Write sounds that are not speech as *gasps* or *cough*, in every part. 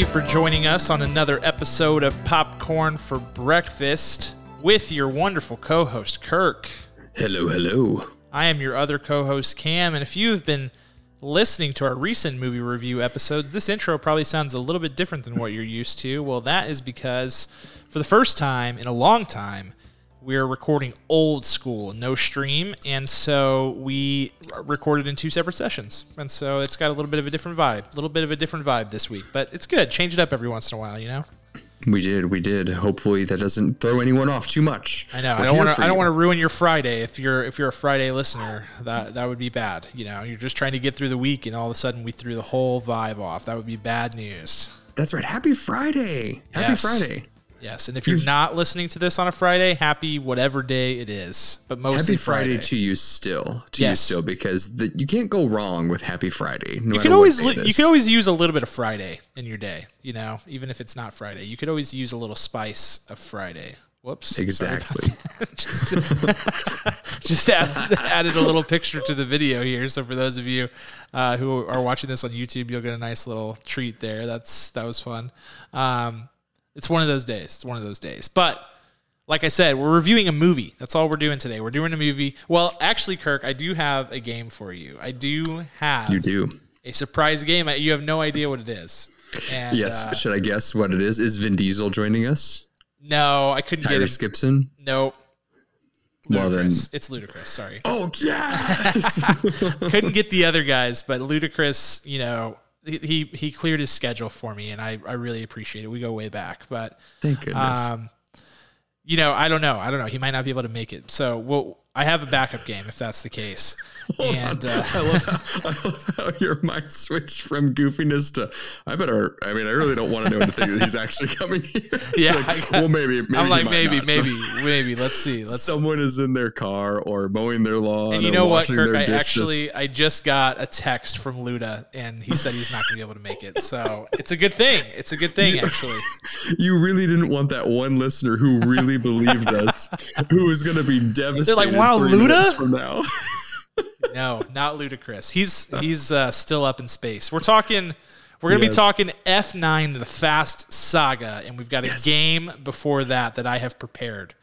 you for joining us on another episode of Popcorn for Breakfast with your wonderful co host, Kirk. Hello, hello. I am your other co host, Cam, and if you've been listening to our recent movie review episodes, this intro probably sounds a little bit different than what you're used to. Well, that is because for the first time in a long time, we're recording old school, no stream, and so we recorded in two separate sessions, and so it's got a little bit of a different vibe, a little bit of a different vibe this week, but it's good. Change it up every once in a while, you know. We did, we did. Hopefully that doesn't throw anyone off too much. I know. We're I don't want to. I don't want to ruin your Friday. If you're if you're a Friday listener, that that would be bad. You know, you're just trying to get through the week, and all of a sudden we threw the whole vibe off. That would be bad news. That's right. Happy Friday. Happy Yes. Friday. Yes, and if you're not listening to this on a Friday, happy whatever day it is, but mostly Happy Friday, Friday. to you still. To Yes. you still because the, you can't go wrong with Happy Friday. No you can always li- you can always use a little bit of Friday in your day. You know, even if it's not Friday, you could always use a little spice of Friday. Whoops. Sorry Exactly. *laughs* just *laughs* just added, added a little picture to the video here. So for those of you uh, who are watching this on YouTube, you'll get a nice little treat there. That's that was fun. Um, it's one of those days. It's one of those days. But like I said, we're reviewing a movie. That's all we're doing today. We're doing a movie. Well, actually, Kirk, I do have a game for you. I do have You do. a surprise game. You have no idea what it is. And, Yes. uh, Should I guess what it is? Is Vin Diesel joining us? no, I couldn't get Tyrese it. Gibson? Nope. Well, then- Ludacris. it's ludicrous. Sorry. Oh, yes. *laughs* couldn't get the other guys, but Ludacris, you know, he he, cleared his schedule for me, and I, I really appreciate it. We go way back, but Thank goodness. um, you know, I don't know, I don't know. He might not be able to make it, so we'll. I have a backup game if that's the case. *laughs* and uh, *laughs* I love, how, I love how your mind switched from goofiness to I better. I mean, I really don't want to know anything that he's actually coming here. *laughs* It's Yeah, like, got- well, maybe. maybe I'm like maybe, not. maybe, maybe. Let's see. Let's. Someone is in their car or mowing their lawn. and you know what, Kirk? I actually I just got a text from Luda, and he said he's not going to be able to make it. So it's a good thing. It's a good thing, actually. You really didn't want that one listener who really believed us, who was going to be devastated. "Wow, Luda?" from now. *laughs* No, not Ludacris. He's he's uh, still up in space. We're talking. We're gonna Yes. be talking F9, the Fast Saga, and we've got a Yes. game before that that I have prepared.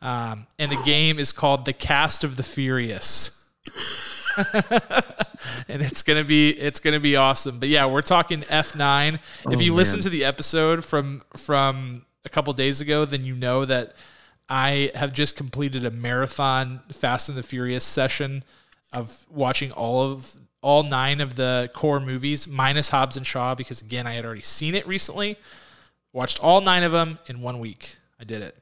Um, and the *gasps* game is called The Cast of the Furious. *laughs* and it's gonna be it's gonna be awesome. But yeah, we're talking F9. if Oh, you listen to the episode from from a couple days ago, then you know that I have just completed a marathon Fast and the Furious session of watching all of all nine of the core movies minus Hobbs and Shaw because again I had already seen it recently. Watched all nine of them in one week. I did it.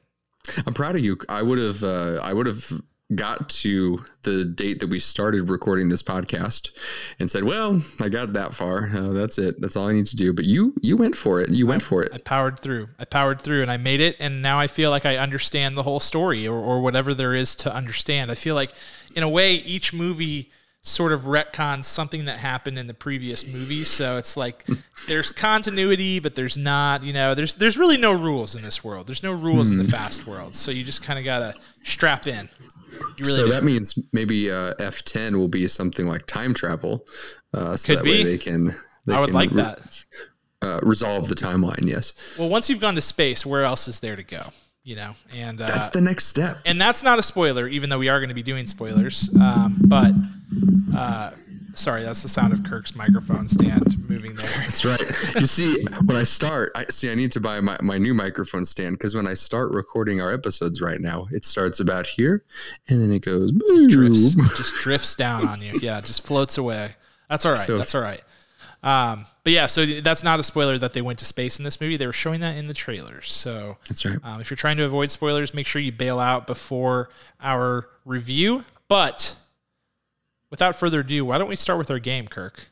I'm proud of you. I would have. Uh, I would have got to the date that we started recording this podcast and said, "Well, I got that far. Uh, that's it. That's all I need to do." But you, you went for it. You went for it. I powered through. I powered through and I made it. And now I feel like I understand the whole story or, or whatever there is to understand. I feel like, in a way, each movie sort of retcons something that happened in the previous movie. So it's like *laughs* there's continuity, but there's not, you know, there's there's really no rules in this world. There's no rules in the fast world. So you just kind of got to strap in. Really so do. that means maybe uh, F10 will be something like time travel. Uh, so Could that be. way they can. They I would can like re- that. Uh, resolve the timeline. Yes, Well, once you've gone to space, where else is there to go? You know, and uh, that's the next step. and that's not a spoiler, even though we are going to be doing spoilers. Um, but uh, sorry, that's the sound of Kirk's microphone stand moving there. That's right. You see, when I start, I see I need to buy my, my new microphone stand because when I start recording our episodes right now, it starts about here and then it goes drifts, it just drifts down on you. Yeah, just floats away. That's all right. So- that's all right. Um, but yeah, so that's not a spoiler that they went to space in this movie. They were showing that in the trailers. So That's right. Um, if you're trying to avoid spoilers, make sure you bail out before our review. But without further ado, why don't we start with our game, Kirk?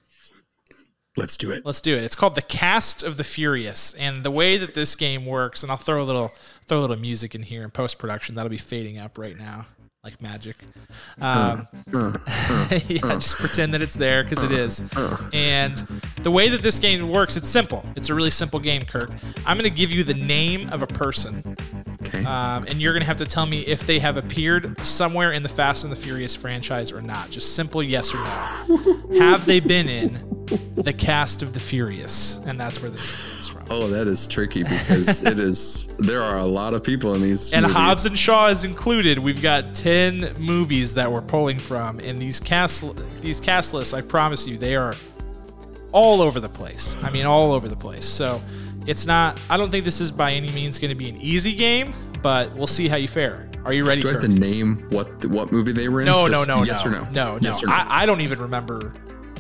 Let's do it. Let's do it. It's called the Cast of the Furious, and the way that this game works, and I'll throw a little throw a little music in here in post production. That'll be fading up right now, like magic. Uh, uh, um, uh, *laughs* yeah, just pretend that it's there because it is. And the way that this game works, it's simple. It's a really simple game, Kirk. I'm going to give you the name of a person, Okay. um, and you're going to have to tell me if they have appeared somewhere in the Fast and the Furious franchise or not. Just simple yes or no. *laughs* have they been in the cast of the Furious? And that's where the name comes from. Oh, that is tricky because *laughs* it is. There are a lot of people in these. And movies. Hobbs and Shaw is included. We've got ten movies that we're pulling from, and these cast these cast lists. I promise you, they are all over the place. I mean, all over the place. So it's not. I don't think this is by any means going to be an easy game, but we'll see how you fare. Are you ready? Do I have Kirk? to name what what movie they were in? No, no, no, Yes no, or no? no, no. Yes or no? I, I don't even remember.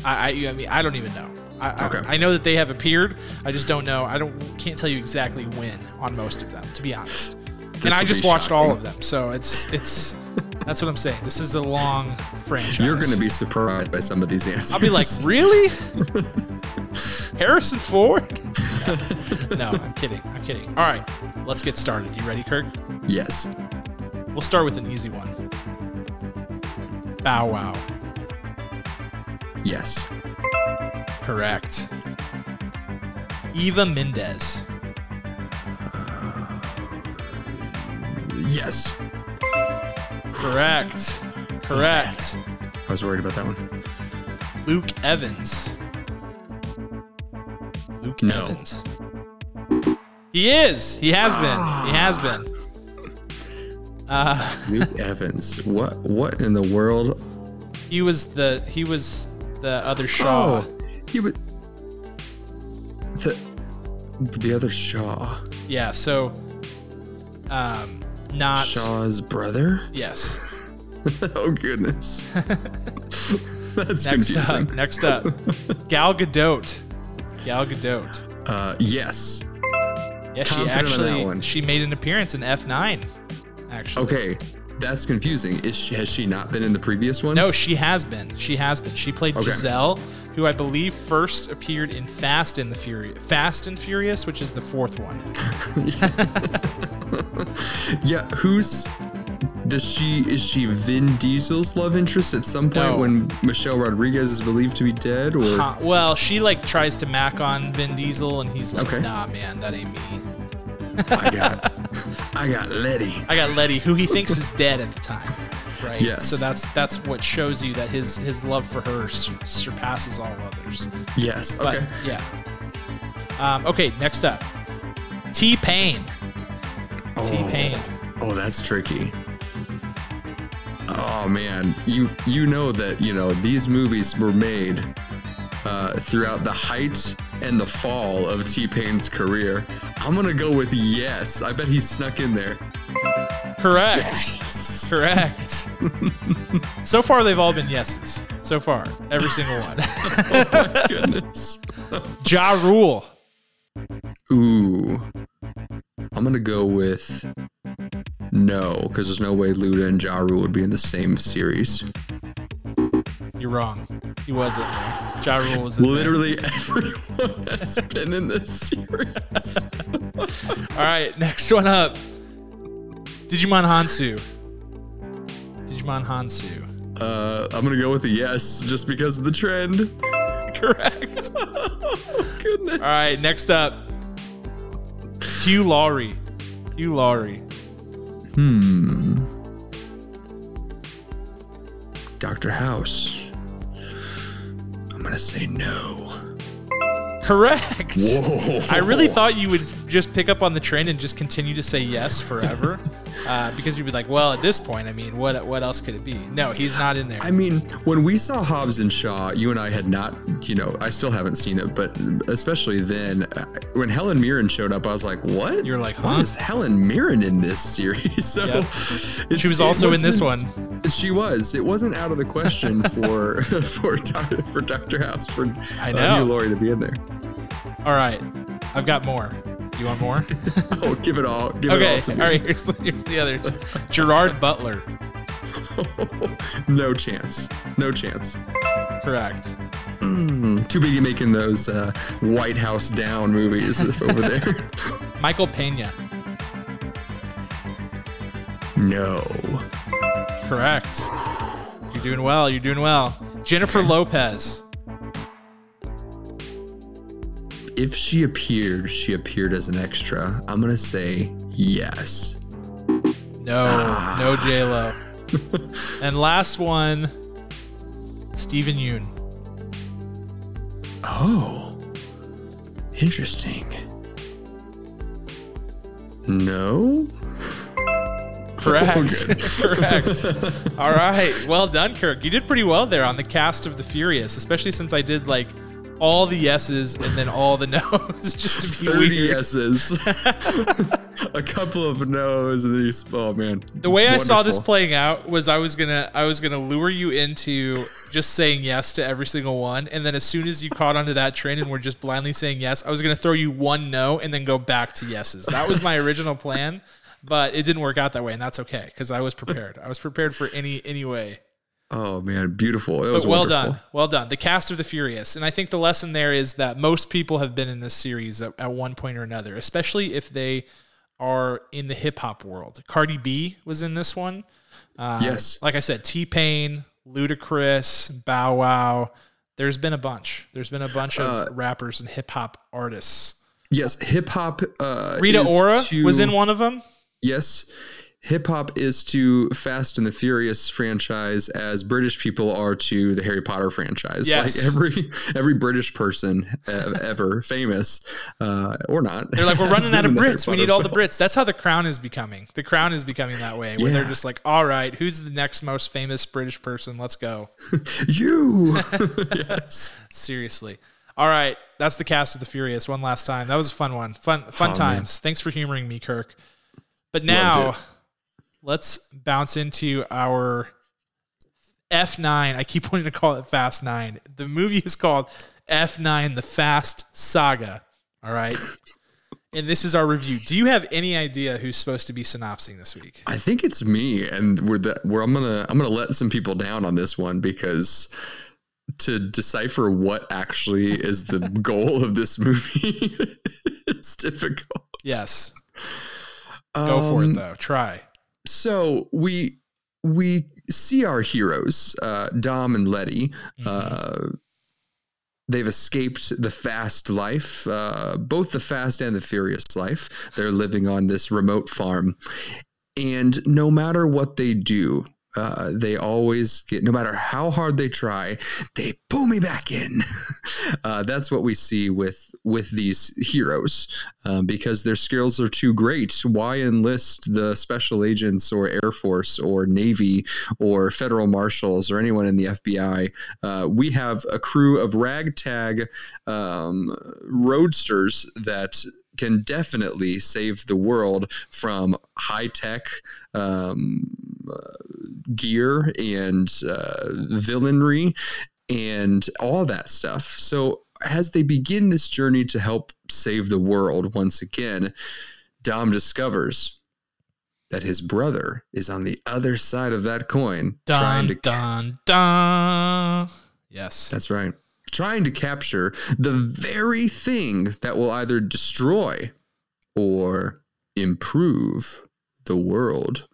I, I, I mean, I don't even know. I, I- Okay. I, know that they have appeared. I just don't know. I don't can't tell you exactly when on most of them, to be honest. and I just watched all of them, so it's it's that's what I'm saying. This is a long franchise. You're going to be surprised by some of these answers. I'll be like, really? *laughs* Harrison Ford? *laughs* no, I'm kidding. I'm kidding. All right, let's get started. You ready, Kirk? yes. We'll start with an easy one. Bow Wow. Yes. Correct. Eva Mendes. Yes. Correct. Correct. I was worried about that one. Luke Evans. Luke No. Evans. He is. He has been. He has been. Uh, *laughs* Luke Evans. What what in the world? he was the he was the other Shaw. Oh, he was the the other Shaw. Yeah. So, um, not Shaw's brother. yes. *laughs* oh goodness. *laughs* That's Next confusing. up. Next up. Gal Gadot. Gal Gadot. Uh, yes. Yeah, she Confident actually she made an appearance in F9. Actually. Okay, that's confusing. Is she, has she not been in the previous ones? No, she has been. She has been. She played Okay. Giselle, who I believe first appeared in Fast and the Furious, Fast and Furious, which is the fourth one. *laughs* Yeah, who's does she is she Vin Diesel's love interest at some point No. when Michelle Rodriguez is believed to be dead or Uh, well, she like tries to mac on Vin Diesel, and he's like, Okay. "Nah, man, that ain't me." I got *laughs* I got Letty. I got Letty, who he thinks is dead at the time, right? Yes. So that's that's what shows you that his his love for her sur- surpasses all others. Yes. But Okay. yeah. Um, okay, next up, T Pain. T Pain. Oh, that's tricky. Oh man, you you know that you know these movies were made uh, throughout the height and the fall of T Pain's career. I'm gonna go with yes. I bet he snuck in there. Correct. Correct. *laughs* so far, they've all been yeses. So far, every single *laughs* one. Oh goodness. *laughs* ja Rule. Ooh. I'm gonna go with no, because there's no way Luda and Ja Rule would be in the same series. You're wrong. He wasn't. Ja Rule was there. Literally everyone *laughs* has been in this series. All right, next one up. Djimon Hounsou. Djimon Hounsou. Uh, I'm gonna go with a yes, just because of the trend. Correct. *laughs* Oh goodness. All right, next up. Hugh Laurie. Hugh Laurie. Hmm. Doctor House. I'm gonna say no. Correct. Whoa. I really thought you would just pick up on the trend and just continue to say yes forever, *laughs* uh, because you'd be like, well, at this point, I mean, what what else could it be? No, he's not in there. I mean, when we saw Hobbs and Shaw, you and I had not, you know, I still haven't seen it, but especially then, uh, when Helen Mirren showed up, I was like, what? You're like, Why is Helen Mirren in this series? *laughs* So Yep. She was also in this wasn't- She was. It wasn't out of the question *laughs* for for Doctor for Doctor House for I uh, know. Hugh Laurie to be in there. All right, I've got more. You want more? *laughs* Oh, give it all. Give it okay. all to All me. right. Here's the, here's the others. Gerard Butler. *laughs* no chance. No chance. Correct. Mm, too busy making those uh, White House down movies *laughs* over there. Michael Pena. no. Correct. You're doing well. You're doing well. Jennifer Lopez. If she appeared, she appeared as an extra. I'm gonna say yes. No, no ah. J Lo. *laughs* and last one, Steven Yeun. Oh, interesting. No. Correct. Oh, *laughs* Correct. *laughs* All right. Well done, Kirk. You did pretty well there on the cast of The Furious, especially since I did like all the yeses and then all the no's *laughs* just to be 30 weird. yeses. *laughs* a couple of no's and then you oh man. The way I saw this playing out was I was gonna I was gonna lure you into just saying yes to every single one, and then as soon as you caught onto that train and were just blindly saying yes, I was gonna throw you one no and then go back to yeses. That was my original plan, but it didn't work out that way, and that's okay because I was prepared. I was prepared for any any way. Oh man, beautiful. It But was well wonderful. done, well done. The cast of the Furious, and I think the lesson there is that most people have been in this series at, at one point or another, especially if they are in the hip hop world. Cardi B was in this one. Uh, Yes. like I said, T Pain, Ludacris, Bow Wow. There's been a bunch. There's been a bunch of Uh, rappers and hip hop artists. Yes, hip hop uh Rita Ora to- was in one of them. Yes. Hip hop is to Fast and the Furious franchise as British people are to the Harry Potter franchise. Yes. Like every every British person uh, ever famous uh, or not. They're like, we're *laughs* running out of in the Harry Brits. We need all the. Brits. That's how the crown is becoming. The crown is becoming that way, where they're just like, all right, who's the next most famous British person? Let's go. *laughs* you. *laughs* yes. Seriously. All right, that's the cast of the Furious. One last time. That was a fun one. Fun, fun Oh, man. times. Thanks for humoring me, Kirk. But now. Let's bounce into our F9. I keep wanting to call it Fast Nine. The movie is called F9: The Fast Saga. All right. And this is our review. Do you have any idea who's supposed to be synopsing this week? I think it's me, and we're that where I'm gonna I'm gonna let some people down on this one because to decipher what actually is the *laughs* goal of this movie *laughs* it's difficult. Yes. Go for it Um, though. Try. So we we see our heroes, uh, Dom and Letty. Uh, they've escaped the fast life, uh, both the fast and the furious life. They're living on this remote farm, and no matter what they do. Uh, they always get, no matter how hard they try, they pull me back in. *laughs* uh, that's what we see with with these heroes um, because their skills are too great. Why enlist the special agents or Air Force or Navy or federal marshals or anyone in the FBI? Uh, we have a crew of ragtag um, roadsters that can definitely save the world from high tech um, gear and uh, villainry and all that stuff. So as they begin this journey to help save the world once again, Dom discovers that his brother is on the other side of that coin, trying to dun, dun. Yes. that's right. Trying to capture the very thing that will either destroy or improve the world.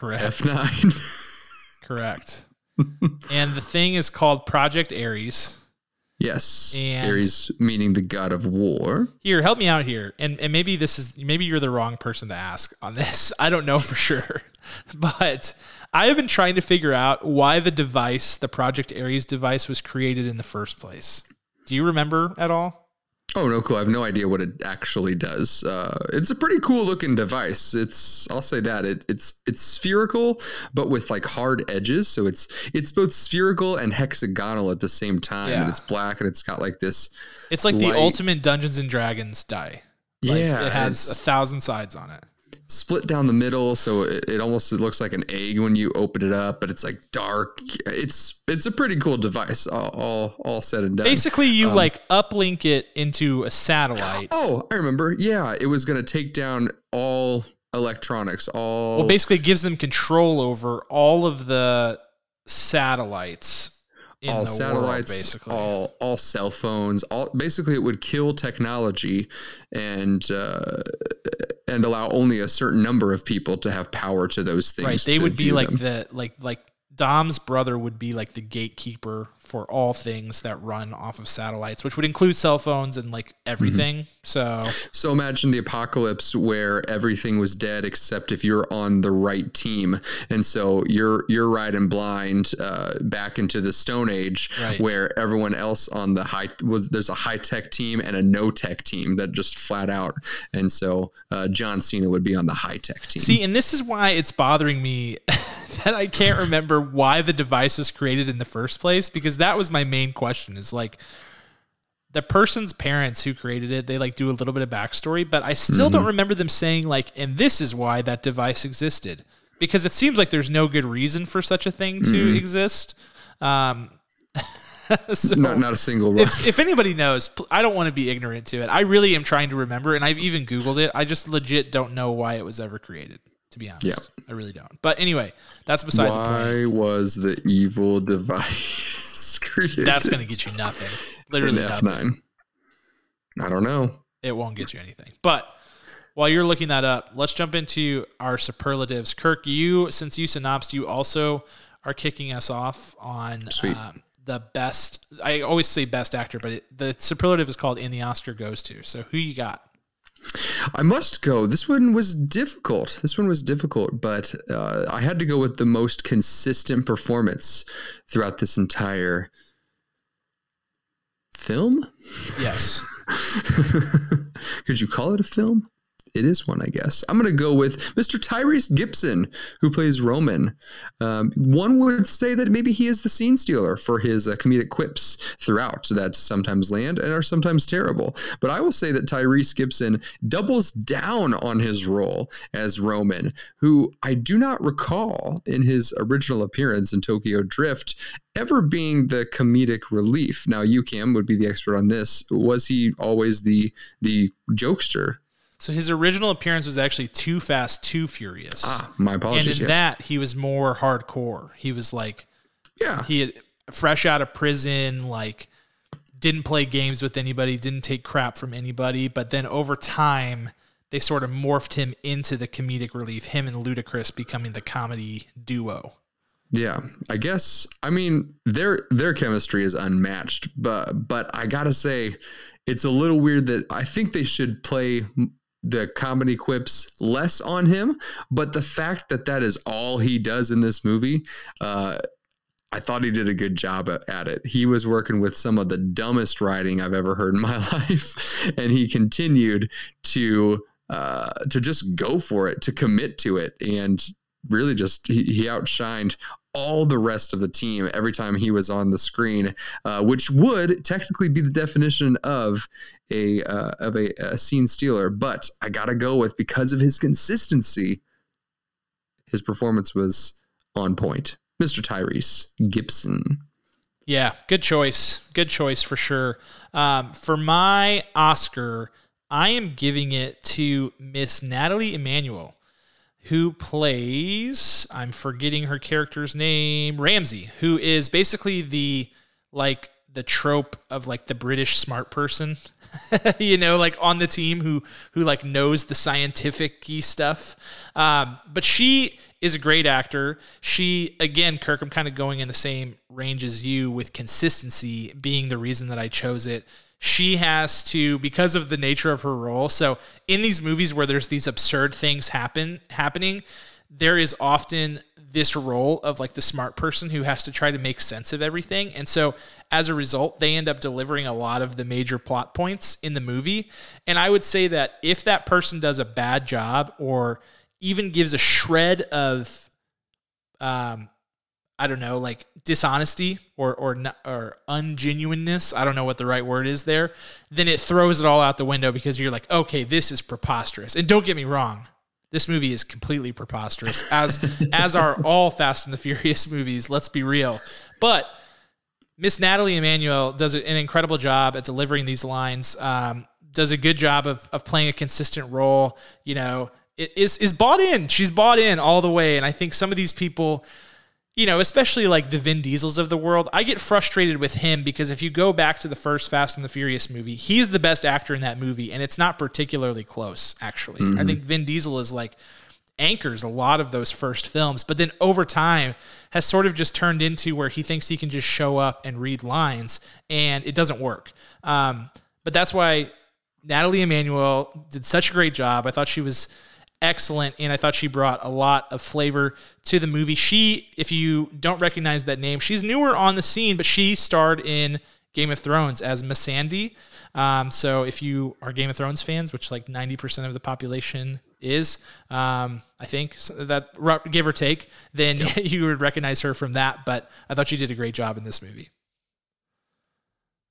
Correct. F9. *laughs* Correct. and the thing is called Project Ares. yes. And- Ares meaning the god of war. Here, help me out here. And and maybe this is maybe you're the wrong person to ask on this. *laughs* I don't know for sure. *laughs* But I have been trying to figure out why the device, the Project Ares device was created in the first place. Do you remember at all? Oh no, cool. I have no idea what it actually does. Uh, it's a pretty cool looking device. It's I'll say that it, it's it's spherical, but with like hard edges. So it's it's both spherical and hexagonal at the same time. Yeah. And it's black and it's got like this. It's like the ultimate Dungeons and Dragons die. Like, yeah, It has a thousand sides on it. Split down the middle, so it, it almost it looks like an egg when you open it up, but it's like dark. It's it's a pretty cool device. All all, all said and done. Basically, you Um, like uplink it into a satellite. *gasps* Oh, I remember. Yeah, it was going to take down all electronics. All Well, basically, it gives them control over all of the satellites in all the satellites, world, basically. all all cell phones, all basically it would kill technology and uh, and allow only a certain number of people to have power to those things. right. They would be like them. the like like Dom's brother would be like the gatekeeper for all things that run off of satellites, which would include cell phones and like everything. So So imagine the apocalypse where everything was dead except if you're on the right team, and so you're you're riding blind uh, back into the Stone Age, Right. where everyone else on the high was there's a high tech team and a no tech team that just flat out, and so uh, John Cena would be on the high tech team. See, and this is why it's bothering me *laughs* *laughs* that I can't remember why the device was created in the first place because that was my main question is like the person's parents who created it, they like do a little bit of backstory, but I still Mm-hmm. don't remember them saying like, and this is why that device existed. Because it seems like there's no good reason for such a thing to Mm-hmm. exist. Um, *laughs* so not not a single. if, if anybody knows, I don't want to be ignorant to it. I really am trying to remember, and I've even Googled it. I just legit don't know why it was ever created, to be honest. Yeah. I really don't. But anyway, that's beside the point. why was the evil device *laughs* created? That's going to get you nothing. Literally F nothing. I don't know. It won't get you anything. But while you're looking that up, let's jump into our superlatives. Kirk, you, since you synopsed, you also are kicking us off on um, the best. I always say best actor, but it, the superlative is called in the Oscar goes to. So who you got? I must go. This one was difficult. This one was difficult, but uh, I had to go with the most consistent performance throughout this entire film. Yes. *laughs* Could you call it a film? It is one, I guess. I'm going to go with Mr. Tyrese Gibson, who plays Roman. Um, one would say that maybe he is the scene stealer for his uh, comedic quips throughout that sometimes land and are sometimes terrible. But I will say that Tyrese Gibson doubles down on his role as Roman, who I do not recall in his original appearance in Tokyo Drift ever being the comedic relief. Now, you Cam would be the expert on this. Was he always the the jokester? So his original appearance was actually Too Fast, Too Furious. Ah, my apologies. and in yes. that, he was more hardcore. He was like, yeah, he had fresh out of prison, like, didn't play games with anybody, didn't take crap from anybody. But then over time, they sort of morphed him into the comedic relief, him and Ludacris becoming the comedy duo. yeah. I guess. I mean, their their chemistry is unmatched. But but I gotta say, it's a little weird that I think they should play the comedy quips less on him. But the fact that that is all he does in this movie, uh, I thought he did a good job at, it. He was working with some of the dumbest writing I've ever heard in *laughs* my life, and he continued to uh, to just go for it, to commit to it, and really just he, he outshined all the rest of the team every time he was on the screen, uh, which would technically be the definition of a uh, of a, a scene stealer. But I gotta go with because of his consistency, his performance was on point. Mr. Tyrese Gibson. Yeah, good choice. Good choice for sure. Um, for my Oscar, I am giving it to Miss Natalie Emmanuel, who plays, I'm forgetting her character's name, Ramsey, who is basically the like the trope of like the British smart person, *laughs* you know, like on the team who who like knows the scientific stuff. Um, but she is a great actor. She again, Kirk, I'm kind of going in the same range as you with consistency being the reason that I chose it. She has to because of the nature of her role. So in these movies where there's these absurd things happen happening, there is often this role of like the smart person who has to try to make sense of everything. And so as a result, they end up delivering a lot of the major plot points in the movie. And I would say that if that person does a bad job or even gives a shred of um I don't know, like dishonesty or or or ungenuineness. I don't know what the right word is there. Then it throws it all out the window because you're like, okay, this is preposterous. And don't get me wrong, this movie is completely preposterous, as *laughs* as are all Fast and the Furious movies. Let's be real, but Miss Natalie Emmanuel does an incredible job at delivering these lines. Um, does a good job of of playing a consistent role. You know, it is is bought in. She's bought in all the way, and I think some of these people you know, especially like the Vin Diesels of the world, I get frustrated with him because if you go back to the first Fast and the Furious movie, he's the best actor in that movie, and it's not particularly close, actually. I think Vin Diesel is like anchors a lot of those first films, but then over time has sort of just turned into where he thinks he can just show up and read lines, and it doesn't work. Um, but that's why Natalie Emmanuel did such a great job. I thought she was excellent, and I thought she brought a lot of flavor to the movie. She, if you don't recognize that name, she's newer on the scene, but she starred in Game of Thrones as Missandei. Um, so if you are Game of Thrones fans, which like 90% of the population is, um, I think that give or take, then yep. *laughs* you would recognize her from that. But I thought she did a great job in this movie.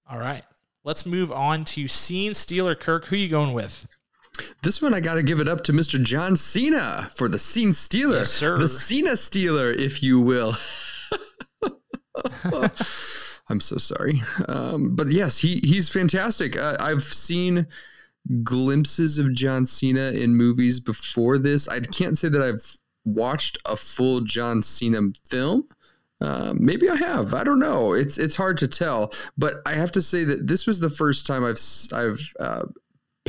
All right. Let's move on to scene stealer Kirk. Who you going with? This one I got to give it up to Mr. John Cena for the scene stealer, yes, sir. the Cena stealer, if you will. *laughs* I'm so sorry, um, but yes, he he's fantastic. Uh, I've seen glimpses of John Cena in movies before this. I can't say that I've watched a full John Cena film. Uh, maybe I have. I don't know. It's it's hard to tell. But I have to say that this was the first time I've I've uh,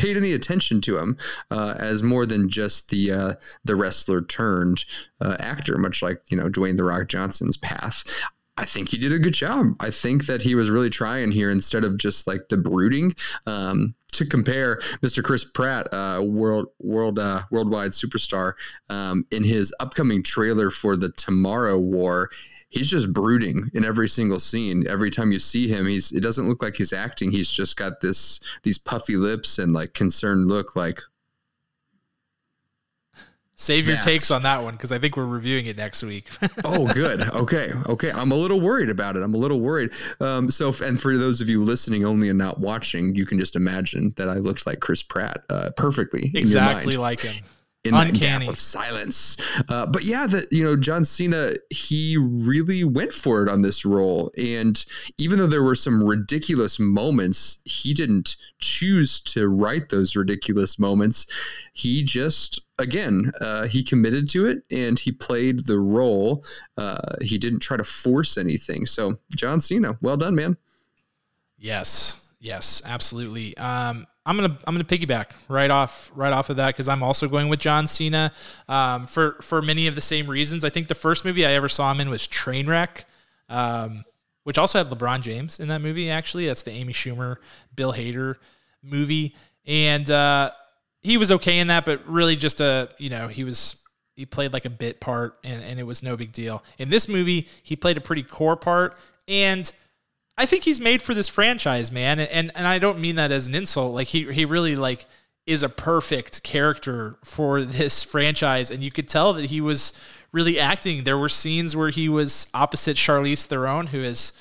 paid any attention to him uh, as more than just the uh, the wrestler turned uh, actor, much like you know Dwayne the Rock Johnson's path. I think he did a good job. I think that he was really trying here instead of just like the brooding. Um, to compare, Mr. Chris Pratt, uh, world world uh, worldwide superstar, um, in his upcoming trailer for the Tomorrow War, he's just brooding in every single scene. Every time you see him, he's it doesn't look like he's acting. He's just got this these puffy lips and like concerned look like Save your takes on that one because I think we're reviewing it next week. *laughs* oh, good. Okay. Okay. I'm a little worried about it. I'm a little worried. Um, so, and for those of you listening only and not watching, you can just imagine that I looked like Chris Pratt uh, perfectly. Exactly like him in Uncanny. that gap of silence. Uh, but yeah, that you know, John Cena, he really went for it on this role, and even though there were some ridiculous moments, he didn't choose to write those ridiculous moments. He just, again, uh, he committed to it, and he played the role. Uh, he didn't try to force anything. So, John Cena, well done, man. Yes, yes, absolutely. Um, I'm gonna I'm gonna piggyback right off right off of that because I'm also going with John Cena um, for for many of the same reasons. I think the first movie I ever saw him in was Trainwreck, um, which also had LeBron James in that movie. Actually, that's the Amy Schumer Bill Hader movie, and uh, he was okay in that, but really just a you know he was he played like a bit part and, and it was no big deal. In this movie, he played a pretty core part and I think he's made for this franchise, man. And and I don't mean that as an insult. Like he he really like is a perfect character for this franchise and you could tell that he was really acting. There were scenes where he was opposite Charlize Theron who is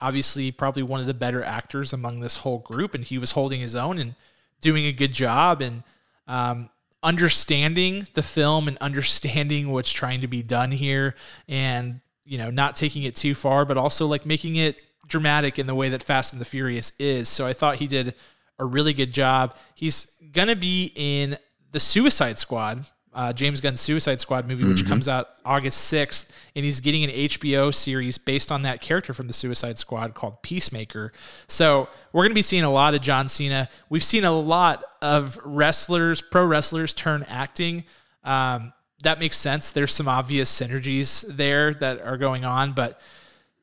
obviously probably one of the better actors among this whole group and he was holding his own and doing a good job and um, understanding the film and understanding what's trying to be done here and you know not taking it too far but also like making it dramatic in the way that Fast and the Furious is. So I thought he did a really good job. He's gonna be in the Suicide Squad, uh, James Gunn's Suicide Squad movie, which mm-hmm. comes out August sixth, and he's getting an HBO series based on that character from the Suicide Squad called Peacemaker. So we're gonna be seeing a lot of John Cena. We've seen a lot of wrestlers, pro wrestlers, turn acting. Um, that makes sense. There's some obvious synergies there that are going on, but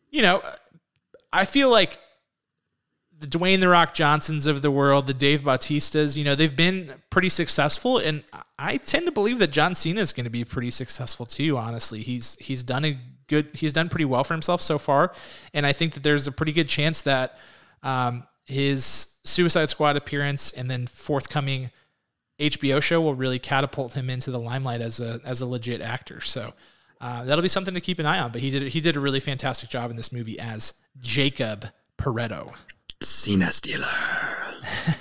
you know, I feel like the Dwayne the Rock Johnsons of the world, the Dave Bautistas, you know, they've been pretty successful, and I tend to believe that John Cena is going to be pretty successful too. Honestly, he's he's done a good, he's done pretty well for himself so far, and I think that there's a pretty good chance that um, his Suicide Squad appearance and then forthcoming HBO show will really catapult him into the limelight as a as a legit actor. So uh, that'll be something to keep an eye on. But he did he did a really fantastic job in this movie as Jacob Toretto. Cena Stealer.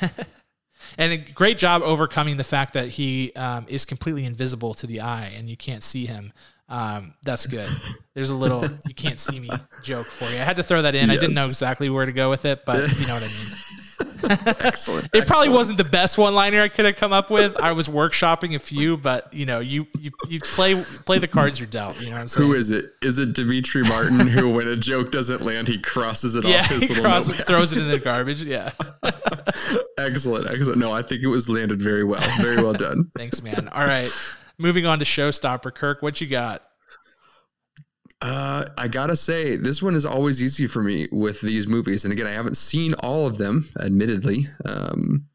*laughs* and a great job overcoming the fact that he um, is completely invisible to the eye and you can't see him. Um, that's good. There's a little you can't see me joke for you. I had to throw that in. Yes. I didn't know exactly where to go with it, but you know what I mean. *laughs* excellent. it probably wasn't the best one liner I could have come up with. I was workshopping a few, but you know, you you, you play play the cards you're dealt. You know what I'm saying? Who is it? Is it Demetri Martin who, when a joke doesn't land, he crosses it yeah, off his he little crosses, throws it in the garbage. Yeah. *laughs* excellent, excellent. No, I think it was landed very well. Very well done. Thanks, man. All right. moving on to Showstopper, Kirk, what you got? Uh, I gotta say, this one is always easy for me with these movies. And again, I haven't seen all of them, admittedly. Um,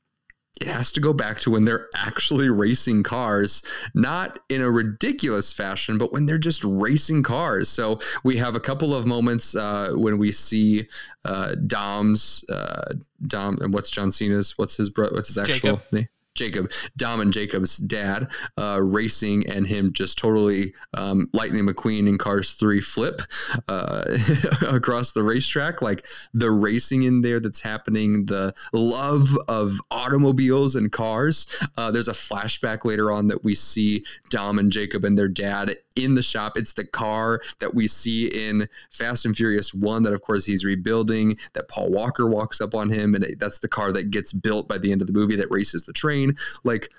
it has to go back to when they're actually racing cars, not in a ridiculous fashion, but when they're just racing cars. So we have a couple of moments uh, when we see uh, Dom's uh, Dom and what's John Cena's what's his bro what's his actual Jacob. name? Jacob, Dom and Jacob's dad, uh, racing and him just totally um, Lightning McQueen in Cars 3 flip uh, *laughs* across the racetrack. Like the racing in there that's happening, the love of automobiles and cars. Uh, there's a flashback later on that we see Dom and Jacob and their dad in the shop. It's the car that we see in Fast and Furious 1 that, of course, he's rebuilding, that Paul Walker walks up on him. And that's the car that gets built by the end of the movie that races the train. Like,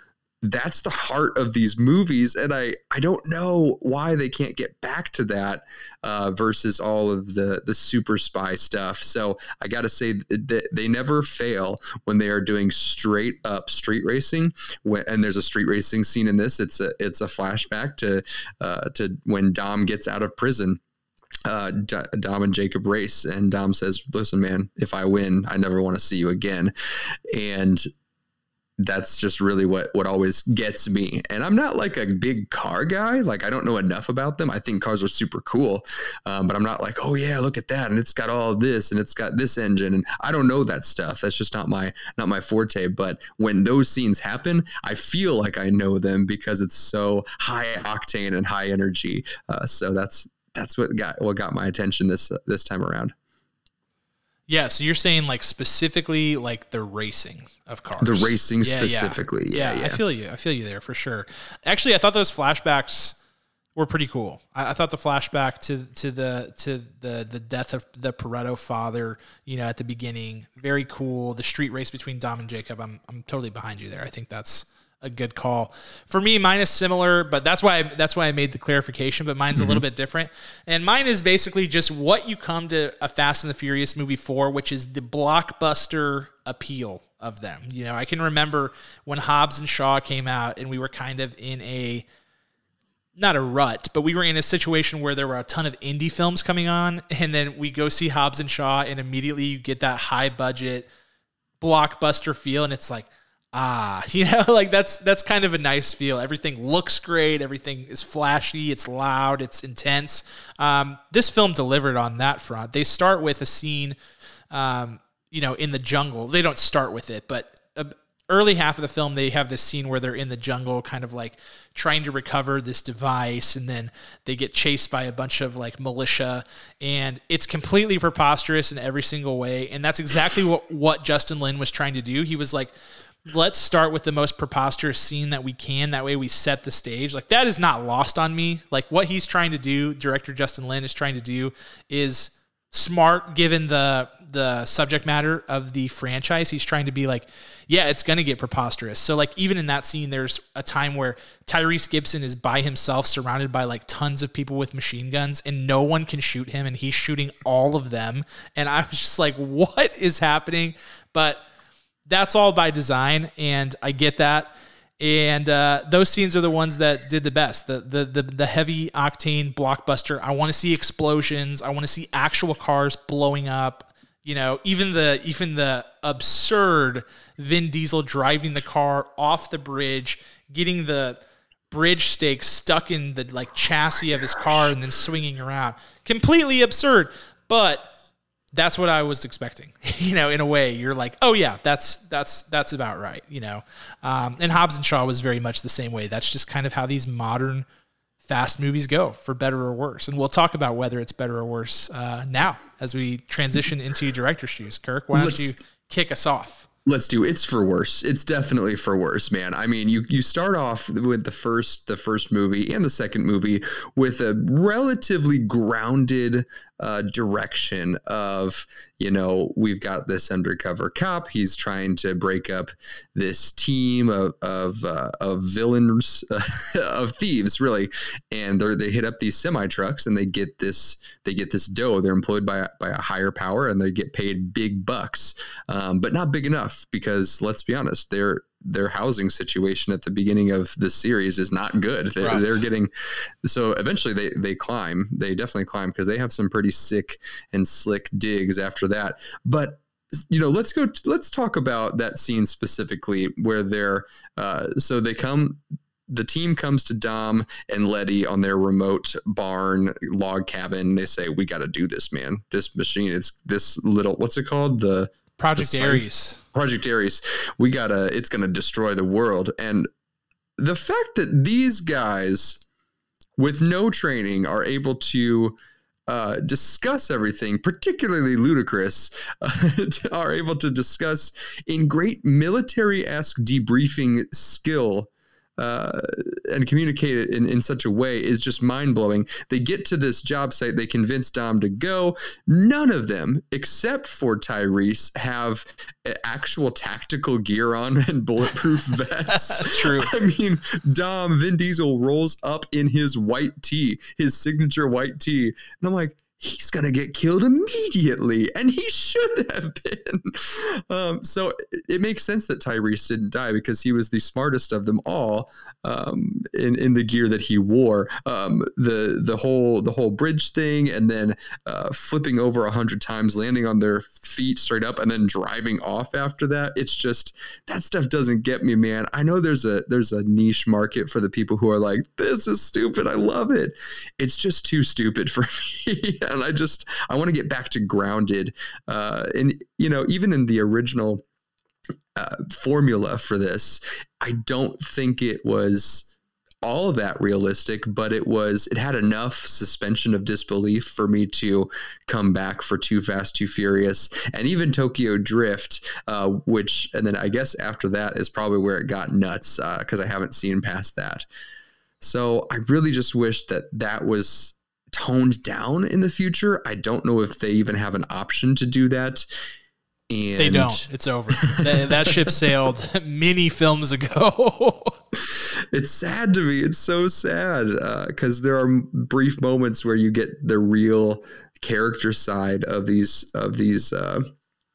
that's the heart of these movies and i i don't know why they can't get back to that uh, versus all of the the super spy stuff. So i gotta say that they never fail when they are doing straight up street racing. When, and there's a street racing scene in this it's a it's a flashback to uh, to when dom gets out of prison. Uh, Dom and Jacob race, and Dom says, "Listen, man, if I win, I never want to see you again." And that's just really what what always gets me. And i'm not like a big car guy. Like i don't know enough about them. I think cars are super cool um, but i'm not like oh yeah look at that and it's got all this and it's got this engine and i don't know that stuff. That's just not my not my forte. But when those scenes happen i feel like i know them because it's so high octane and high energy. Uh, so that's that's what got what got my attention this uh, this time around yeah, so you're saying like specifically like the racing of cars. The racing yeah, specifically. Yeah. Yeah, yeah, I feel you. I feel you there for sure. Actually, I thought those flashbacks were pretty cool. I, I, thought the flashback to to the to the the death of the Toretto father, you know, at the beginning, very cool. The street race between Dom and Jacob, I'm I'm totally behind you there. I think that's a good call. For me, mine is similar, but that's why I, that's why I made the clarification. But mine's mm-hmm. a little bit different, and mine is basically just what you come to a Fast and the Furious movie for, which is the blockbuster appeal of them. You know, I can remember when Hobbs and Shaw came out, and we were kind of in a not a rut, but we were in a situation where there were a ton of indie films coming on, and then we go see Hobbs and Shaw, and immediately you get that high budget blockbuster feel, and it's like ah, *laughs* you know, like that's that's kind of a nice feel. Everything looks great. Everything is flashy. It's loud. It's intense. Um, this film delivered on that front. They start with a scene, um, you know, in the jungle. They don't start with it, but uh, early half of the film they have this scene where they're in the jungle, kind of like trying to recover this device, and then they get chased by a bunch of like militia, and it's completely preposterous in every single way. And that's exactly what what Justin Lin was trying to do. He was like let's start with the most preposterous scene that we can. That way we set the stage. Like that is not lost on me. Like what he's trying to do, director Justin Lin is trying to do is smart given the the subject matter of the franchise. He's trying to be like, yeah, it's to get preposterous. So like even in that scene there's a time where Tyrese Gibson is by himself surrounded by like tons of people with machine guns and no one can shoot him and he's shooting all of them and I was just like *laughs* what is happening? But that's all by design, and I get that. And uh, those scenes are the ones that did the best. The the the, the heavy octane blockbuster. I want to see explosions. I want to see actual cars blowing up. You know, even the even the absurd Vin Diesel driving the car off the bridge, getting the bridge stake stuck in the like chassis of his car and then swinging around. Completely absurd. But that's what I was expecting. *laughs* you know, in a way, you're like, oh yeah, that's that's that's about right. You know, um, and Hobbs and Shaw was very much the same way. That's just kind of how these modern fast movies go, for better or worse. And we'll talk about whether it's better or worse uh, now as we transition into director's shoes. Kirk, why don't Let's, you kick us off? Let's do. It's for worse. It's definitely for worse, man. I mean, you you start off with the first the first movie and the second movie with a relatively grounded uh, direction of you know we've got this undercover cop. He's trying to break up this team of of, uh, of villains *laughs* of thieves really. And they they hit up these semi trucks and they get this they get this dough. They're employed by by a higher power and they get paid big bucks um, but not big enough because let's be honest they're their housing situation at the beginning of the series is not good. They're, they're getting so eventually they they climb. They definitely climb because they have some pretty sick and slick digs after that. But you know, let's go. Let's talk about that scene specifically where they're. Uh, so they come. The team comes to Dom and Letty on their remote barn log cabin. They say, "We got to do this, man. This machine. It's this little. What's it called? The Project Ares. Project Ares. We gotta. It's gonna destroy the world. And the fact that these guys, with no training, are able to uh, discuss everything, particularly Ludacris, uh, *laughs* are able to discuss in great military esque debriefing skill uh, and communicate it in, in such a way is just mind blowing. They get to this job site, they convince Dom to go. None of them, except for Tyrese, have actual tactical gear on *laughs* and bulletproof vests. *laughs* True. I mean, Dom, Vin Diesel rolls up in his white tee, his signature white tee. And I'm like, he's going to get killed immediately. And he should have been. *laughs* Um, so it makes sense that Tyrese didn't die because he was the smartest of them all um, in, in the gear that he wore. Um, the, the whole, the whole bridge thing and then uh, flipping over a hundred times, landing on their feet straight up and then driving off after that. It's just, that stuff doesn't get me, man. I know there's a, there's a niche market for the people who are like, this is stupid. I love it. It's just too stupid for *laughs* me and I just I want to get back to grounded. Uh, and you know, even in the original uh, formula for this, I don't think it was all that realistic, but it was it had enough suspension of disbelief for me to come back for Too Fast, Too Furious, and even Tokyo Drift, uh, which and then I guess after that is probably where it got nuts because uh, I haven't seen past that. So I really just wish that that was toned down in the future. I don't know if they even have an option to do that. And they don't. It's over. that, that ship *laughs* sailed *laughs* many films ago. *laughs* it's sad to me. It's so sad because uh, there are brief moments where you get the real character side of these of these uh,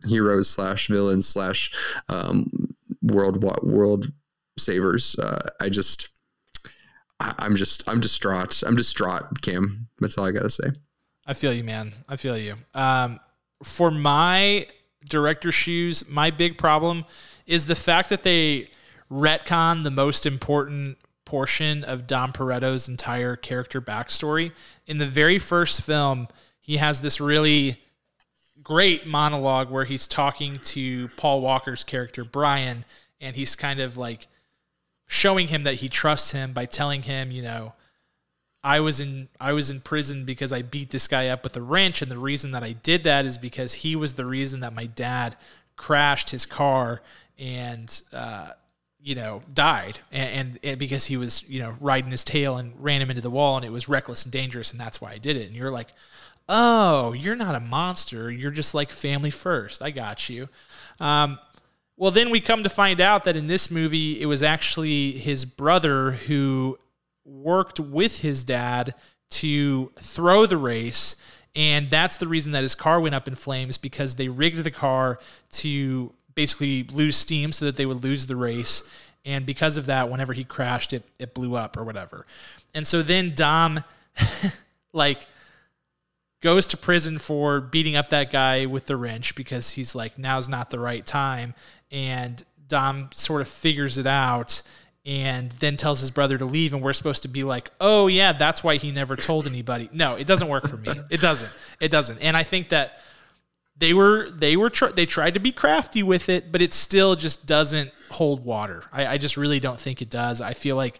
heroes slash villains slash um, world world savers. Uh, I just I, am just I'm distraught. I'm distraught, Cam. That's all I gotta say. I feel you, man. I feel you. Um, for my director shoes, my big problem is the fact that they retcon the most important portion of Dom Toretto's entire character backstory. In the very first film, he has this really great monologue where he's talking to Paul Walker's character, Brian, and he's kind of like showing him that he trusts him by telling him, you know, I was in I was in prison because I beat this guy up with a wrench, and the reason that I did that is because he was the reason that my dad crashed his car and uh, you know died, and, and, and, because he was you know riding his tail and ran him into the wall, and it was reckless and dangerous, and that's why I did it. And you're like, oh, you're not a monster. You're just like family first. I got you. Um, well, then we come to find out that in this movie, it was actually his brother who worked with his dad to throw the race. And that's the reason that his car went up in flames because they rigged the car to basically lose steam so that they would lose the race. And because of that, whenever he crashed, it, it blew up or whatever. And so then Dom, *laughs* like, goes to prison for beating up that guy with the wrench because he's like, now's not the right time and Dom sort of figures it out and then tells his brother to leave and we're supposed to be like oh yeah that's why he never told anybody. No it doesn't work for me. It doesn't. It doesn't. And i think that they were they were tr- they tried to be crafty with it but it still just doesn't hold water. I, I just really don't think it does. I feel like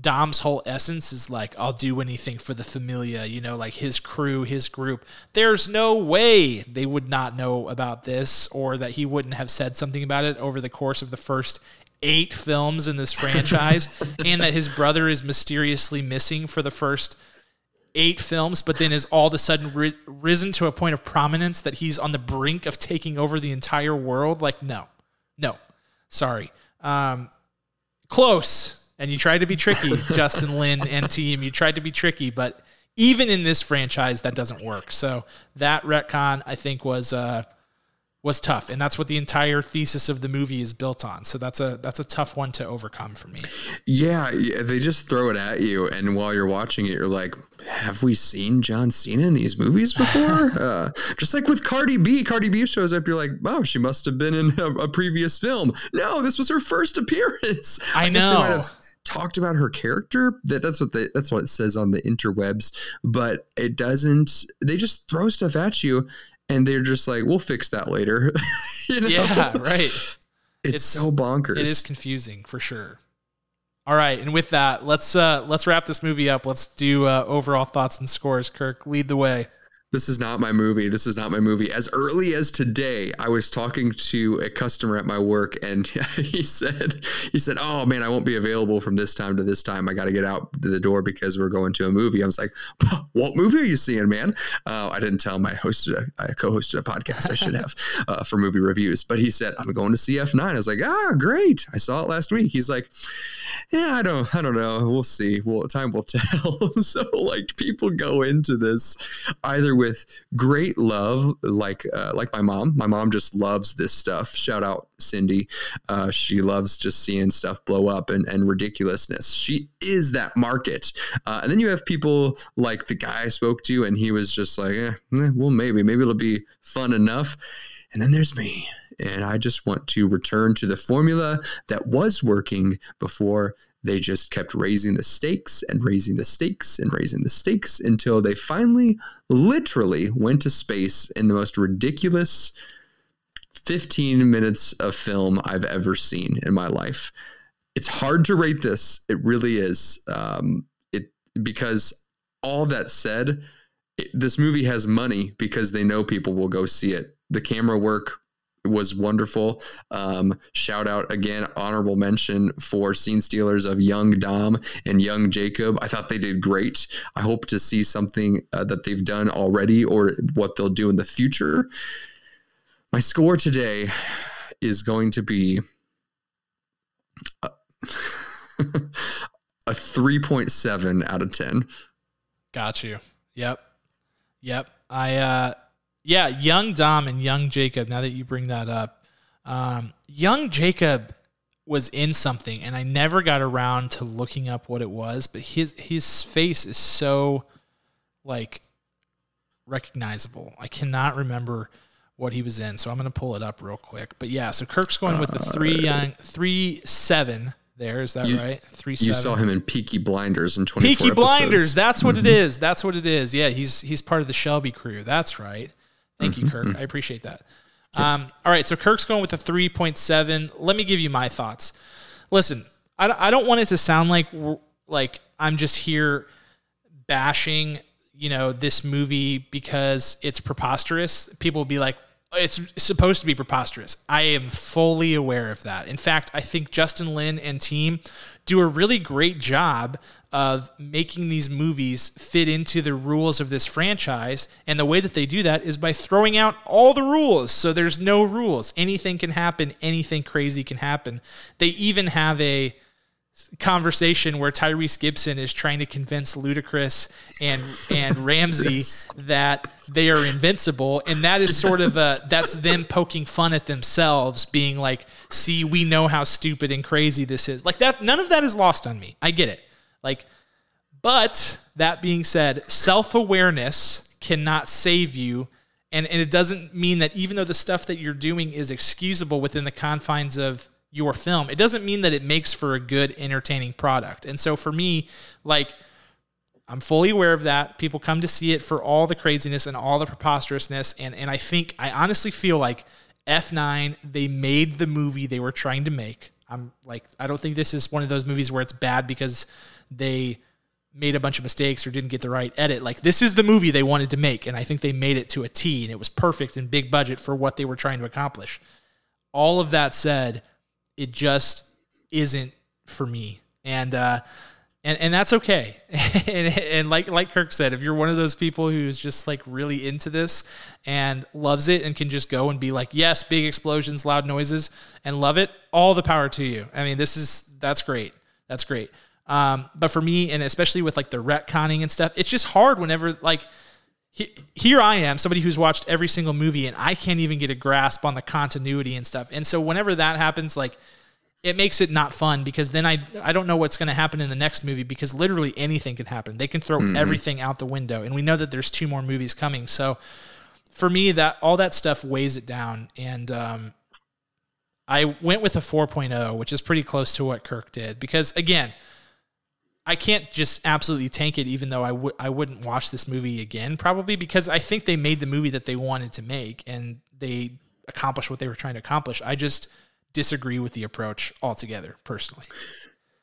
Dom's whole essence is like, I'll do anything for the familia, you know, like his crew, his group. There's no way they would not know about this or that he wouldn't have said something about it over the course of the first eight films in this franchise, *laughs* and that his brother is mysteriously missing for the first eight films, but then is all of a sudden ri- risen to a point of prominence that he's on the brink of taking over the entire world. Like, no, no, sorry. Um, close and you tried to be tricky, *laughs* Justin Lin and team. You tried to be tricky, but even in this franchise, that doesn't work. So that retcon, I think, was uh, was tough, and that's what the entire thesis of the movie is built on. So that's a that's a tough one to overcome for me. Yeah, they just throw it at you, and while you're watching it, you're like, "Have we seen John Cena in these movies before?" *laughs* uh, just like with Cardi B, Cardi B shows up, you're like, "Oh, she must have been in a, a previous film." No, this was her first appearance. *laughs* I, I know talked about her character that that's what that's what it says on the interwebs but it doesn't they just throw stuff at you and they're just like, "We'll fix that later." *laughs* you know? Yeah, right. *laughs* It's, it's, so bonkers. It is confusing for sure. All right, and with that, let's uh let's wrap this movie up. Let's do uh, overall thoughts and scores. Kirk, lead the way this is not my movie. This is not my movie. As early as today, I was talking to a customer at my work and *laughs* he said, he said, Oh man, I won't be available from this time to this time. I got to get out the door because we're going to a movie. I was like, what movie are you seeing, man? Uh, I didn't tell him I hosted a, I co-hosted a podcast. I should have *laughs* uh, for movie reviews, but he said, I'm going to see F9. I was like, ah, great. I saw it last week. He's like, yeah, I don't, I don't know. We'll see. Well, time will *laughs* tell. so like people go into this either with great love, like uh, like my mom. My mom just loves this stuff. Shout out Cindy. Uh, she loves just seeing stuff blow up and, and ridiculousness. She is that market. Uh, and then you have people like the guy I spoke to, and he was just like, eh, eh, well, maybe, maybe it'll be fun enough. And then there's me. And I just want to return to the formula that was working before they just kept raising the stakes and raising the stakes and raising the stakes until they finally literally went to space in the most ridiculous 15 minutes of film I've ever seen in my life. It's hard to rate this. It really is. Um, it because all that said, it, this movie has money because they know people will go see it. The camera work was wonderful. Um, shout out again, honorable mention for scene stealers of Young Dom and Young Jacob. I thought they did great. I hope to see something uh, that they've done already or what they'll do in the future. My score today is going to be *laughs* a, a 3.7 out of 10. Got you. Yep. Yep. I, uh, yeah, young Dom and young Jacob. Now that you bring that up, um, young Jacob was in something, and I never got around to looking up what it was. But his his face is so like recognizable. I cannot remember what he was in, so I'm gonna pull it up real quick. But yeah, so Kirk's going with the three uh, young three seven. There is that you, right? Three. You saw him in Peaky Blinders in twenty. Peaky Blinders. That's what mm-hmm. it is. That's what it is. Yeah, he's he's part of the Shelby crew. That's right. Thank you, Kirk. I appreciate that. Yes. Um, all right, so Kirk's going with a 3.7. Let me give you my thoughts. Listen, I, I don't want it to sound like like I'm just here bashing, you know, this movie because it's preposterous. People will be like, it's supposed to be preposterous. I am fully aware of that. In fact, I think Justin Lin and team do a really great job of making these movies fit into the rules of this franchise. And the way that they do that is by throwing out all the rules. So there's no rules. Anything can happen, anything crazy can happen. They even have a conversation where Tyrese Gibson is trying to convince Ludacris and and *laughs* Ramsey yes. that they are invincible, and that is sort of a that's them poking fun at themselves, being like, "See, we know how stupid and crazy this is." Like that, none of that is lost on me. I get it. Like, but that being said, self awareness cannot save you. And, and it doesn't mean that even though the stuff that you're doing is excusable within the confines of your film, it doesn't mean that it makes for a good, entertaining product. And so for me, like, I'm fully aware of that. People come to see it for all the craziness and all the preposterousness. And, and I think, I honestly feel like F9, they made the movie they were trying to make. I'm like, I don't think this is one of those movies where it's bad because they made a bunch of mistakes or didn't get the right edit. Like this is the movie they wanted to make, and I think they made it to a T, and it was perfect and big budget for what they were trying to accomplish. All of that said, it just isn't for me, and uh, and and that's okay. *laughs* and, and like like Kirk said, if you're one of those people who's just like really into this and loves it and can just go and be like, yes, big explosions, loud noises, and love it, all the power to you. I mean, this is that's great. That's great. Um, but for me, and especially with like the retconning and stuff, it's just hard whenever like here I am, somebody who's watched every single movie, and I can't even get a grasp on the continuity and stuff. And so whenever that happens, like it makes it not fun because then I I don't know what's going to happen in the next movie because literally anything can happen. They can throw mm-hmm. everything out the window, and we know that there's two more movies coming. So for me, that all that stuff weighs it down, and um, I went with a 4.0, which is pretty close to what Kirk did because again. I can't just absolutely tank it, even though I would I wouldn't watch this movie again, probably because I think they made the movie that they wanted to make and they accomplished what they were trying to accomplish. I just disagree with the approach altogether, personally.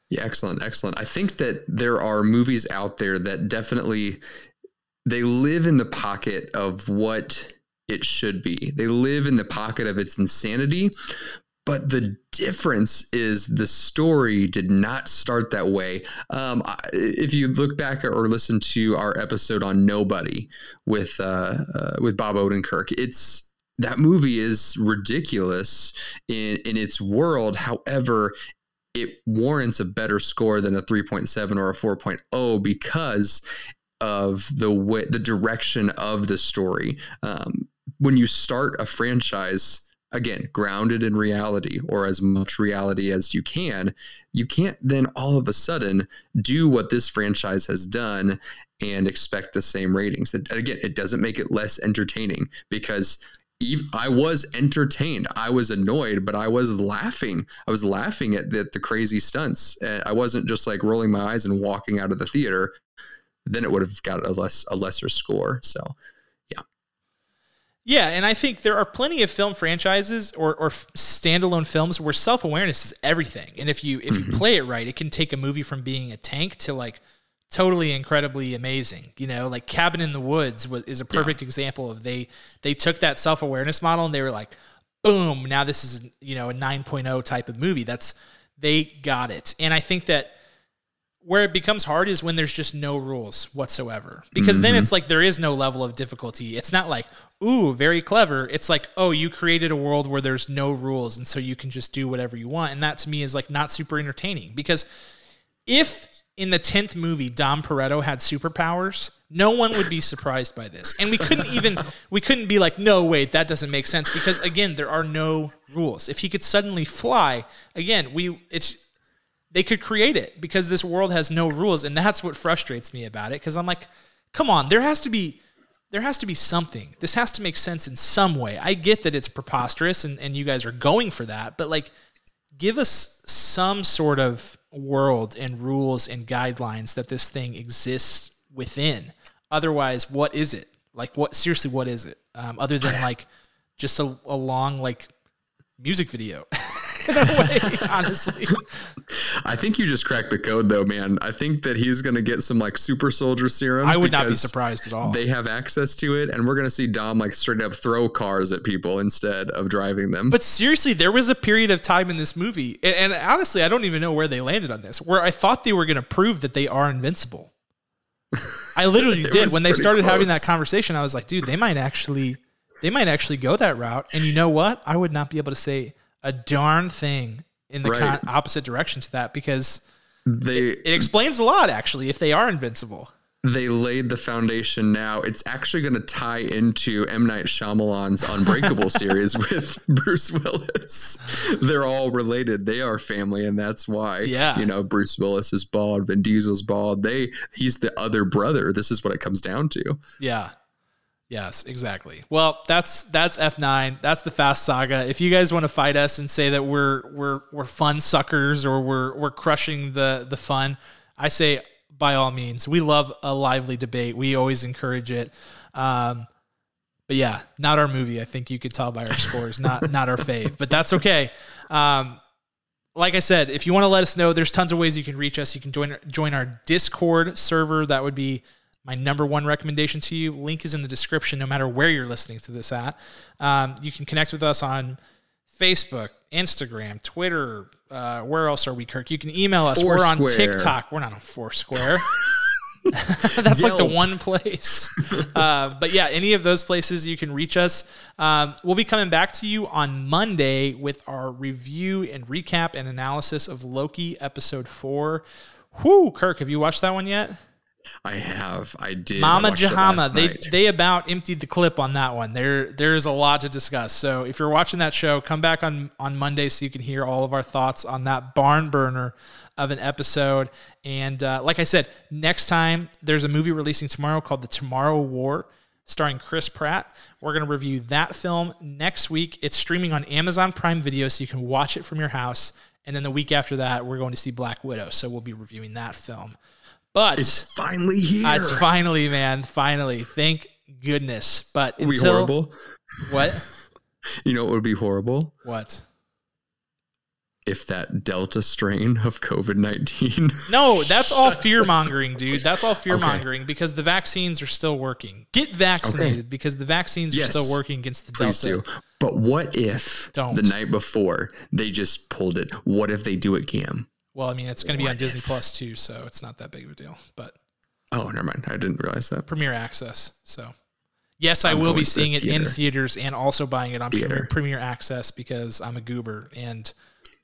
Yeah, excellent, excellent. I think that there are movies out there that definitely they live in the pocket of what it should be. They live in the pocket of its insanity, but the difference is the story did not start that way. Um, if you look back or listen to our episode on Nobody with uh, uh, with Bob Odenkirk, it's that movie is ridiculous in in its world. However, it warrants a better score than a 3.7 or a 4.0 because of the way the direction of the story. Um, when you start a franchise, again, grounded in reality or as much reality as you can, you can't then all of a sudden do what this franchise has done and expect the same ratings. Again, it doesn't make it less entertaining because I was entertained. I was annoyed, but I was laughing. I was laughing at the, the crazy stunts. Uh, I wasn't just like rolling my eyes and walking out of the theater. Then it would have got a less a lesser score. So, yeah, and I think there are plenty of film franchises or, or standalone films where self awareness is everything. And if you if you mm-hmm. *clears throat* play it right, it can take a movie from being a tank to like totally incredibly amazing. You know, like Cabin in the Woods was, is a perfect yeah. example of they they took that self awareness model and they were like, boom, now this is you know a 9.0 type of movie. That's they got it, and I think that where it becomes hard is when there's just no rules whatsoever because mm-hmm. then it's like there is no level of difficulty it's not like ooh very clever it's like oh you created a world where there's no rules and so you can just do whatever you want and that to me is like not super entertaining because if in the 10th movie Dom Toretto had superpowers, no one would be surprised by this. And we couldn't even *laughs* we couldn't be like, "No, wait, that doesn't make sense" because again, there are no rules. If he could suddenly fly, again, we it's they could create it because this world has no rules and that's what frustrates me about it because I'm like, "Come on, there has to be there has to be something. This has to make sense in some way. I get that it's preposterous and, and you guys are going for that, but like give us some sort of world and rules and guidelines that this thing exists within. Otherwise, what is it? Like, what seriously, what is it? Um, other than *sighs* like just a, a long like music video. *laughs* *laughs* in a way, honestly. I think you just cracked the code, though, man. I think that he's going to get some like super soldier serum. I would not be surprised at all. They have access to it, and we're going to see Dom like straight up throw cars at people instead of driving them. But seriously, there was a period of time in this movie, and, and honestly, I don't even know where they landed on this, where I thought they were going to prove that they are invincible. I literally *laughs* did when they started close. having that conversation. I was like, dude, they might actually, they might actually go that route. And you know what? I would not be able to say a darn thing in the right. con- opposite direction to that because they it, it explains a lot actually if they are invincible they laid the foundation now. It's actually going to tie into M. Night Shyamalan's Unbreakable *laughs* series with Bruce Willis. They're all related. They are family, and that's why. Yeah. You know, Bruce Willis is bald, Vin Diesel's bald. They he's the other brother. This is what it comes down to. Yeah. Yes, exactly. Well, that's that's F9. That's the Fast Saga. If you guys want to fight us and say that we're we're we're fun suckers or we're we're crushing the the fun, I say by all means. We love a lively debate. We always encourage it. Um, but yeah, not our movie. I think you could tell by our scores, not *laughs* not our fave. But that's okay. Um, like I said, if you want to let us know, there's tons of ways you can reach us. You can join join our Discord server. That would be my number one recommendation to you. Link is in the description, no matter where you're listening to this at. Um, you can connect with us on Facebook, Instagram, Twitter. Uh, where else are we, Kirk? You can email us. Foursquare. We're on TikTok. We're not on Foursquare. *laughs* *laughs* That's Yelp. like the one place. *laughs* Uh, but yeah, any of those places you can reach us. Um, we'll be coming back to you on Monday with our review and recap and analysis of Loki episode four. Whoo, Kirk, have you watched that one yet? I have. I did. Mama it Jahama. They night. they about emptied the clip on that one. There there's a lot to discuss. So if you're watching that show, come back on on Monday so you can hear all of our thoughts on that barn burner of an episode. And uh, like I said, next time there's a movie releasing tomorrow called The Tomorrow War. Starring Chris Pratt. We're going to review that film next week. It's streaming on Amazon Prime Video, so you can watch it from your house. And then the week after that, we're going to see Black Widow. So we'll be reviewing that film. But It's finally here. uh, it's finally, man, finally. Thank goodness. But Would be horrible. what? *laughs* You know what would be horrible? What? If that Delta strain of COVID 19. *laughs* No, that's all fear mongering, dude. That's all fear mongering because the vaccines are still working. Get vaccinated because the vaccines Yes. are still working against the Please Delta. do. But what if Don't. the night before they just pulled it? What if they do it, Cam? Well, I mean, it's going to be on Disney? Plus too, so it's not that big of a deal. But Oh, never mind. I didn't realize that. Premier Access. So, yes, I I'm will be seeing it in theaters and also buying it on Premier, Theater. Premier Access because I'm a goober and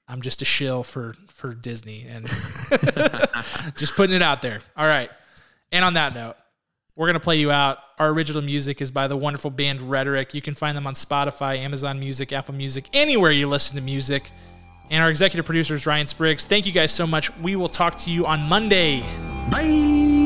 I'm just a shill for for Disney and *laughs* just putting it out there. All right. And on that note, we're going to play you out. Our original music is by the wonderful band Rhetoric. You can find them on Spotify, Amazon Music, Apple Music, anywhere you listen to music. And our executive producer is Ryan Spriggs. Thank you guys so much. We will talk to you on Monday. Bye.